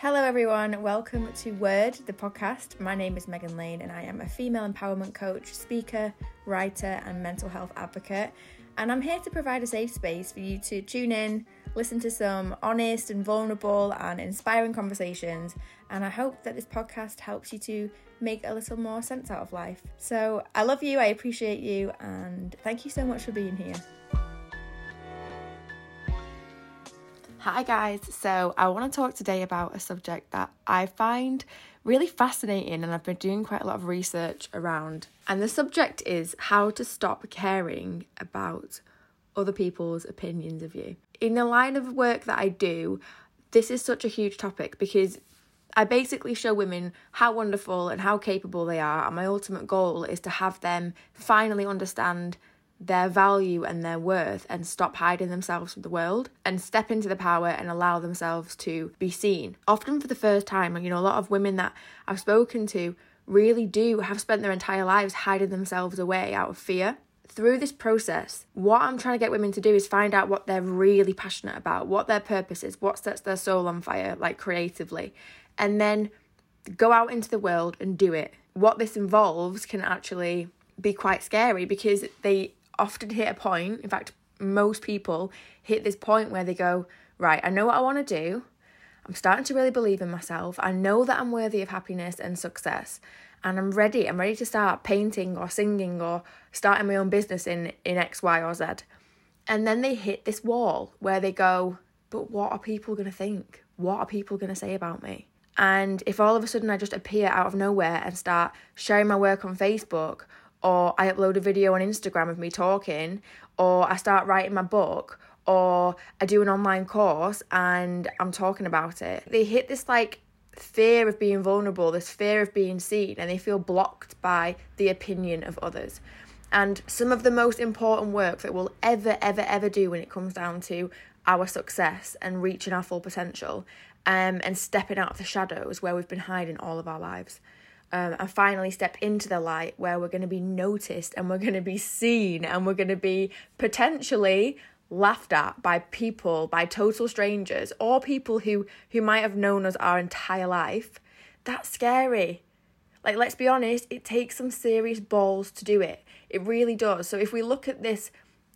Hello, everyone. Welcome to Word, the podcast. My name is Megan Lane, and I am a female empowerment coach, speaker, writer, and mental health advocate. And I'm here to provide a safe space for you to tune in, listen to some honest and vulnerable and inspiring conversations. And I hope that this podcast helps you to make a little more sense out of life. So I love you, I appreciate you, and thank you so much for being here. Hi, guys. So, I want to talk today about a subject that I find really fascinating and I've been doing quite a lot of research around. And the subject is how to stop caring about other people's opinions of you. In the line of work that I do, this is such a huge topic because I basically show women how wonderful and how capable they are, and my ultimate goal is to have them finally understand their value and their worth and stop hiding themselves from the world and step into the power and allow themselves to be seen. Often for the first time, you know, a lot of women that I've spoken to really do have spent their entire lives hiding themselves away out of fear. Through this process, what I'm trying to get women to do is find out what they're really passionate about, what their purpose is, what sets their soul on fire, like creatively, and then go out into the world and do it. What this involves can actually be quite scary because they often hit a point, in fact, most people hit this point where they go, Right, I know what I want to do. I'm starting to really believe in myself. I know that I'm worthy of happiness and success. And I'm ready. I'm ready to start painting or singing or starting my own business in, in X, Y, or Z. And then they hit this wall where they go, But what are people going to think? What are people going to say about me? And if all of a sudden I just appear out of nowhere and start sharing my work on Facebook or I upload a video on Instagram of me talking, or I start writing my book, or I do an online course and I'm talking about it. They hit this like fear of being vulnerable, this fear of being seen, and they feel blocked by the opinion of others. And some of the most important work that we'll ever, ever, ever do when it comes down to our success and reaching our full potential um, and stepping out of the shadows where we've been hiding all of our lives um, and finally step into the light where we're going to be noticed and we're going to be seen and we're going to be potentially laughed at by people by total strangers or people who who might have known us our entire life. That's scary. Like let's be honest it takes some serious balls to do it. It really does. So if we look at this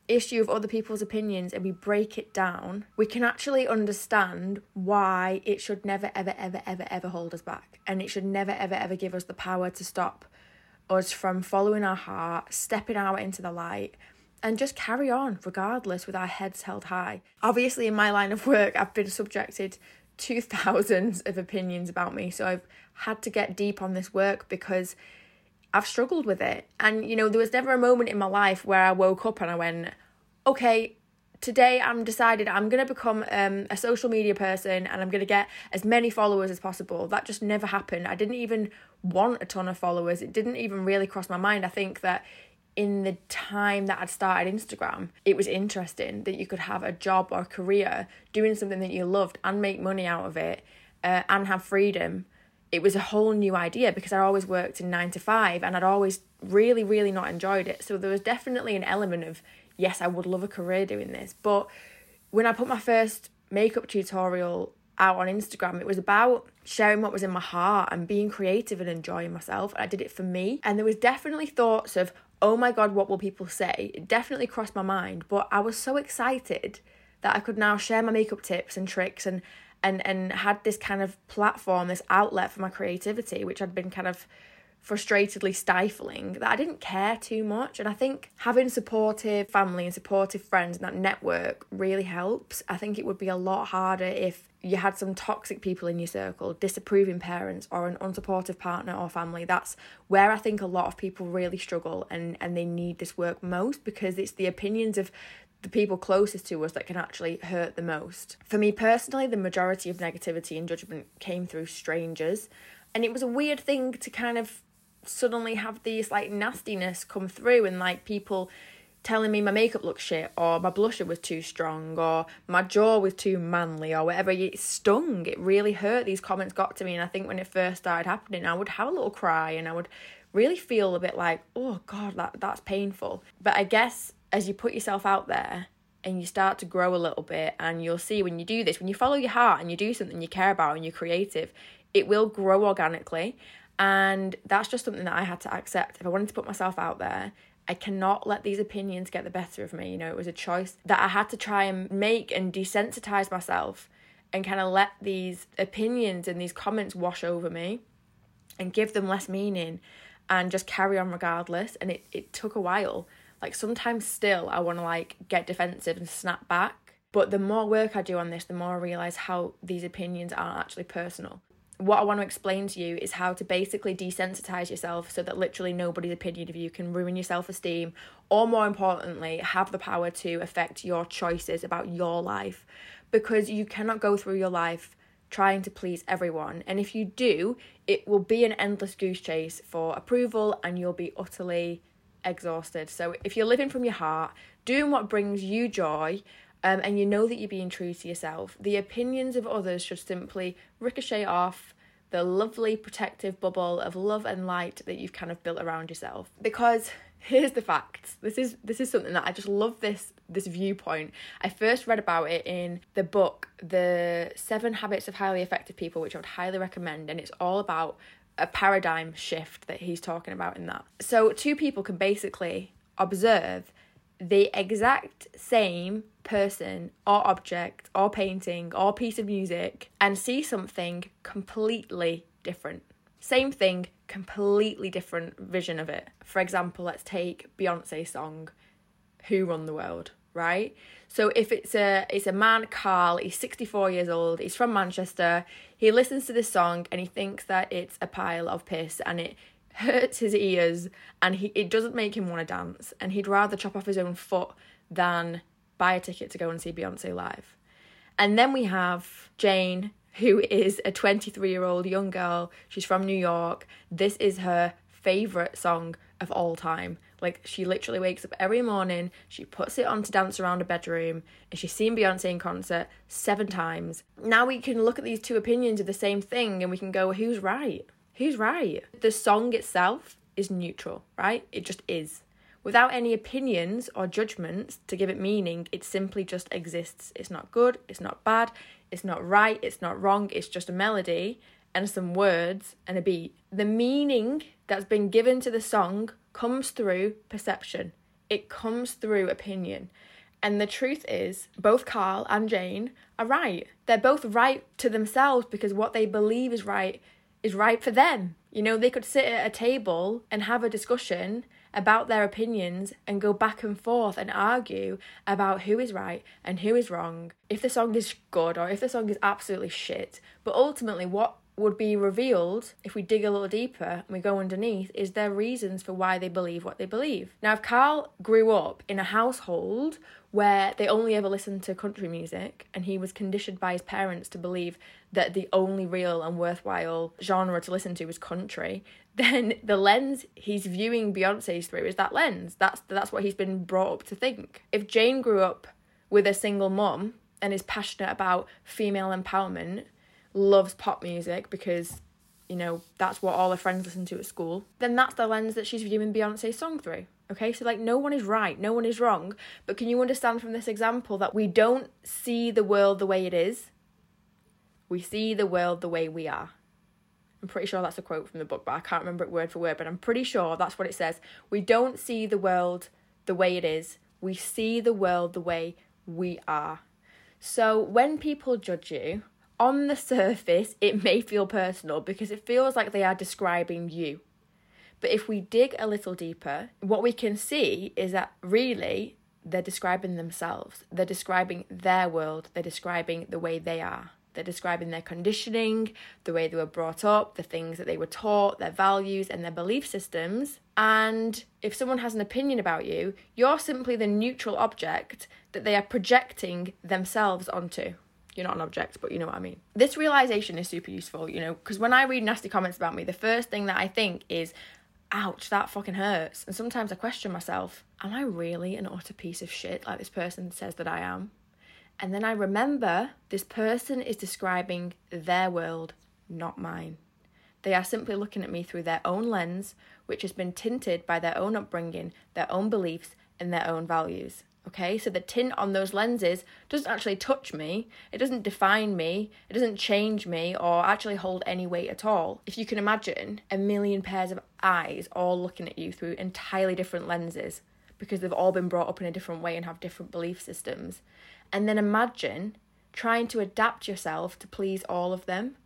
issue of other people's opinions and we break it down, we can actually understand why it should never, ever, ever, ever, ever hold us back. And it should never, ever, ever give us the power to stop us from following our heart, stepping out into the light, and just carry on regardless with our heads held high. Obviously, in my line of work, I've been subjected to thousands of opinions about me. So I've had to get deep on this work because I've struggled with it. And, you know, there was never a moment in my life where I woke up and I went, okay, today I'm decided I'm going to become um, a social media person and I'm going to get as many followers as possible. That just never happened. I didn't even want a ton of followers. It didn't even really cross my mind. I think that in the time that I'd started Instagram, it was interesting that you could have a job or a career doing something that you loved and make money out of it uh, and have freedom it was a whole new idea because I always worked in nine to five and I'd always really, really not enjoyed it. So there was definitely an element of, yes, I would love a career doing this. But when I put my first makeup tutorial out on Instagram, it was about sharing what was in my heart and being creative and enjoying myself. And I did it for me. And there was definitely thoughts of, oh my God, what will people say? It definitely crossed my mind. But I was so excited that I could now share my makeup tips and tricks and and and had this kind of platform, this outlet for my creativity, which I'd been kind of frustratedly stifling that I didn't care too much. And I think having supportive family and supportive friends and that network really helps. I think it would be a lot harder if you had some toxic people in your circle, disapproving parents or an unsupportive partner or family. That's where I think a lot of people really struggle and, and they need this work most because it's the opinions of the people closest to us that can actually hurt the most. For me personally, the majority of negativity and judgment came through strangers, and it was a weird thing to kind of suddenly have these like nastiness come through and like people telling me my makeup looks shit or my blusher was too strong or my jaw was too manly or whatever. It stung. It really hurt. These comments got to me and i think when it first started happening i would have a little cry and i would really feel a bit like oh god that that's painful. But i guess as you put yourself out there, and you start to grow a little bit and you'll see when you do this when you follow your heart and you do something you care about and you're creative it will grow organically. And that's just something that I had to accept. If I wanted to put myself out there I cannot let these opinions get the better of me. You know it was a choice that I had to try and make and desensitize myself and kind of let these opinions and these comments wash over me and give them less meaning and just carry on regardless. And it, it took a while like sometimes still I want to like get defensive and snap back. But the more work I do on this, the more I realize how these opinions aren't actually personal. What I want to explain to you is how to basically desensitize yourself so that literally nobody's opinion of you can ruin your self esteem, or more importantly, have the power to affect your choices about your life. Because you cannot go through your life trying to please everyone. And if you do, it will be an endless goose chase for approval and you'll be utterly exhausted. So if you're living from your heart, doing what brings you joy, um, and you know that you're being true to yourself, the opinions of others should simply ricochet off the lovely protective bubble of love and light that you've kind of built around yourself. Because here's the facts. This is this is something that I just love this this viewpoint. I first read about it in the book The 7 Habits of Highly Effective People, which I would highly recommend and it's all about a paradigm shift that he's talking about in that. So, two people can basically observe the exact same person or object or painting or piece of music and see something completely different. Same thing, completely different vision of it. For example, let's take Beyonce's song Who Run the World right? So if it's a it's a man, Carl, he's 64 years old, he's from Manchester, he listens to this song and he thinks that it's a pile of piss and it hurts his ears and he it doesn't make him want to dance and he'd rather chop off his own foot than buy a ticket to go and see Beyonce live. And then we have Jane, who is a 23 year old young girl. She's from New York. This is her favourite song of all time. Like she literally wakes up every morning, she puts it on to dance around her bedroom, and she's seen Beyonce in concert seven times. Now we can look at these two opinions of the same thing and we can go, who's right? Who's right? The song itself is neutral, right? It just is. Without any opinions or judgments to give it meaning, it simply just exists. It's not good, it's not bad, it's not right, it's not wrong, it's just a melody and some words and a beat. The meaning that's been given to the song comes through perception, it comes through opinion. And the truth is, both Carl and Jane are right. They're both right to themselves because what they believe is right is right for them. You know, they could sit at a table and have a discussion about their opinions and go back and forth and argue about who is right and who is wrong, if the song is good or if the song is absolutely shit. But ultimately, what would be revealed if we dig a little deeper and we go underneath is their reasons for why they believe what they believe. Now, if Carl grew up in a household where they only ever listened to country music and he was conditioned by his parents to believe that the only real and worthwhile genre to listen to was country, then the lens he's viewing Beyonce's through is that lens. That's that's what he's been brought up to think. If Jane grew up with a single mom and is passionate about female empowerment, loves pop music because you know that's what all her friends listen to at school. Then that's the lens that she's viewing beyonce's song through okay? So like no one is right no one is wrong but can you understand from this example that we don't see the world the way it is? We see the world the way we are. I'm pretty sure that's a quote from the book but i can't remember it word for word but i'm pretty sure that's what it says. We don't see the world the way it is. We see the world the way we are. So when people judge you on the surface, it may feel personal because it feels like they are describing you. But if we dig a little deeper, what we can see is that really they're describing themselves. They're describing their world. They're describing the way they are. They're describing their conditioning, the way they were brought up, the things that they were taught, their values, and their belief systems. And if someone has an opinion about you, you're simply the neutral object that they are projecting themselves onto you're not an object, but you know what I mean. This realization is super useful, you know, because when I read nasty comments about me, the first thing that I think is, ouch, that fucking hurts. And sometimes I question myself, am I really an utter piece of shit like this person says that I am? And then I remember this person is describing their world, not mine. They are simply looking at me through their own lens, which has been tinted by their own upbringing, their own beliefs, and their own values. Okay, so the tint on those lenses doesn't actually touch me, it doesn't define me, it doesn't change me or actually hold any weight at all. If you can imagine a million pairs of eyes all looking at you through entirely different lenses because they've all been brought up in a different way and have different belief systems, and then imagine trying to adapt yourself to please all of them.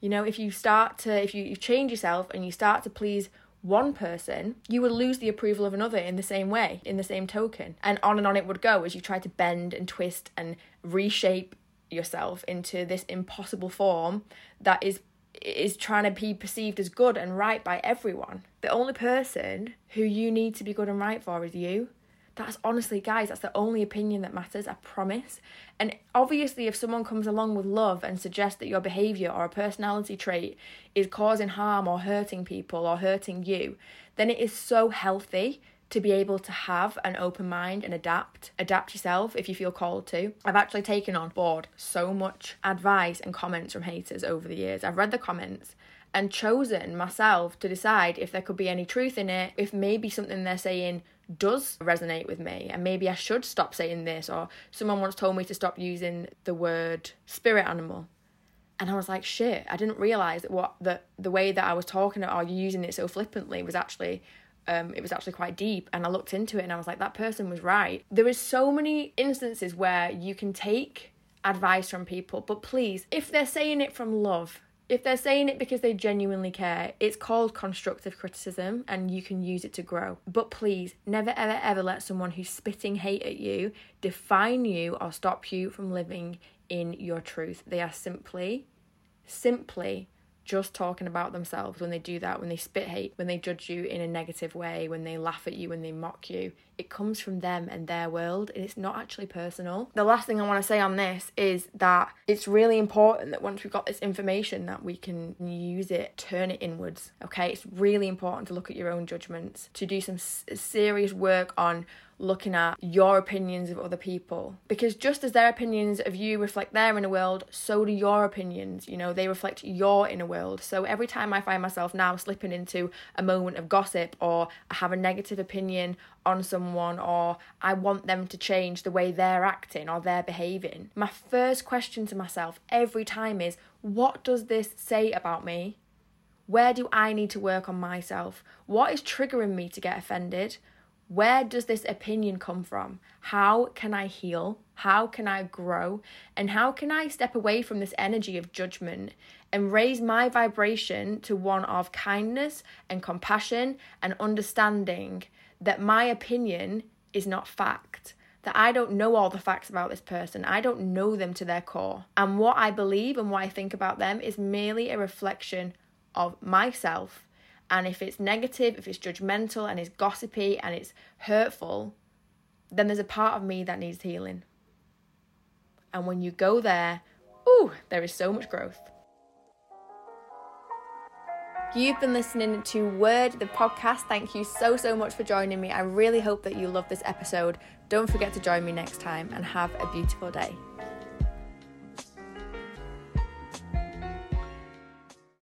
You know, if you start to, if you, you change yourself and you start to please one person, you would lose the approval of another in the same way, in the same token. And on and on it would go as you try to bend and twist and reshape yourself into this impossible form that is is trying to be perceived as good and right by everyone. The only person who you need to be good and right for is you. That's honestly, guys, that's the only opinion that matters, I promise. And obviously, if someone comes along with love and suggests that your behavior or a personality trait is causing harm or hurting people or hurting you, then it is so healthy to be able to have an open mind and adapt. Adapt yourself if you feel called to. I've actually taken on board so much advice and comments from haters over the years. I've read the comments and chosen myself to decide if there could be any truth in it, if maybe something they're saying does resonate with me and maybe I should stop saying this or someone once told me to stop using the word spirit animal. And I was like shit I didn't realize that what the the way that I was talking or using it so flippantly was actually um, it was actually quite deep. And I looked into it and I was like that person was right. There is so many instances where you can take advice from people but please if they're saying it from love if they're saying it because they genuinely care, it's called constructive criticism and you can use it to grow. But please, never ever ever let someone who's spitting hate at you define you or stop you from living in your truth. They are simply, simply just talking about themselves when they do that, when they spit hate, when they judge you in a negative way, when they laugh at you, when they mock you. It comes from them and their world, and it's not actually personal. The last thing I want to say on this is that it's really important that once we've got this information that we can use it, turn it inwards. Okay, it's really important to look at your own judgments, to do some serious work on looking at your opinions of other people. Because just as their opinions of you reflect their inner world so do your opinions you know they reflect your inner world. So every time i find myself now slipping into a moment of gossip or i have a negative opinion on someone or i want them to change the way they're acting or they're behaving my first question to myself every time is what does this say about me? Where do i need to work on myself? What is triggering me to get offended where does this opinion come from? How can I heal? How can I grow? And how can I step away from this energy of judgment and raise my vibration to one of kindness and compassion and understanding that my opinion is not fact? That I don't know all the facts about this person. I don't know them to their core. And what I believe and what I think about them is merely a reflection of myself and if it's negative, if it's judgmental and it's gossipy and it's hurtful, then there's a part of me that needs healing. And when you go there, ooh, there is so much growth. You've been listening to Word, the podcast. Thank you so, so much for joining me. I really hope that you love this episode. Don't forget to join me next time and have a beautiful day.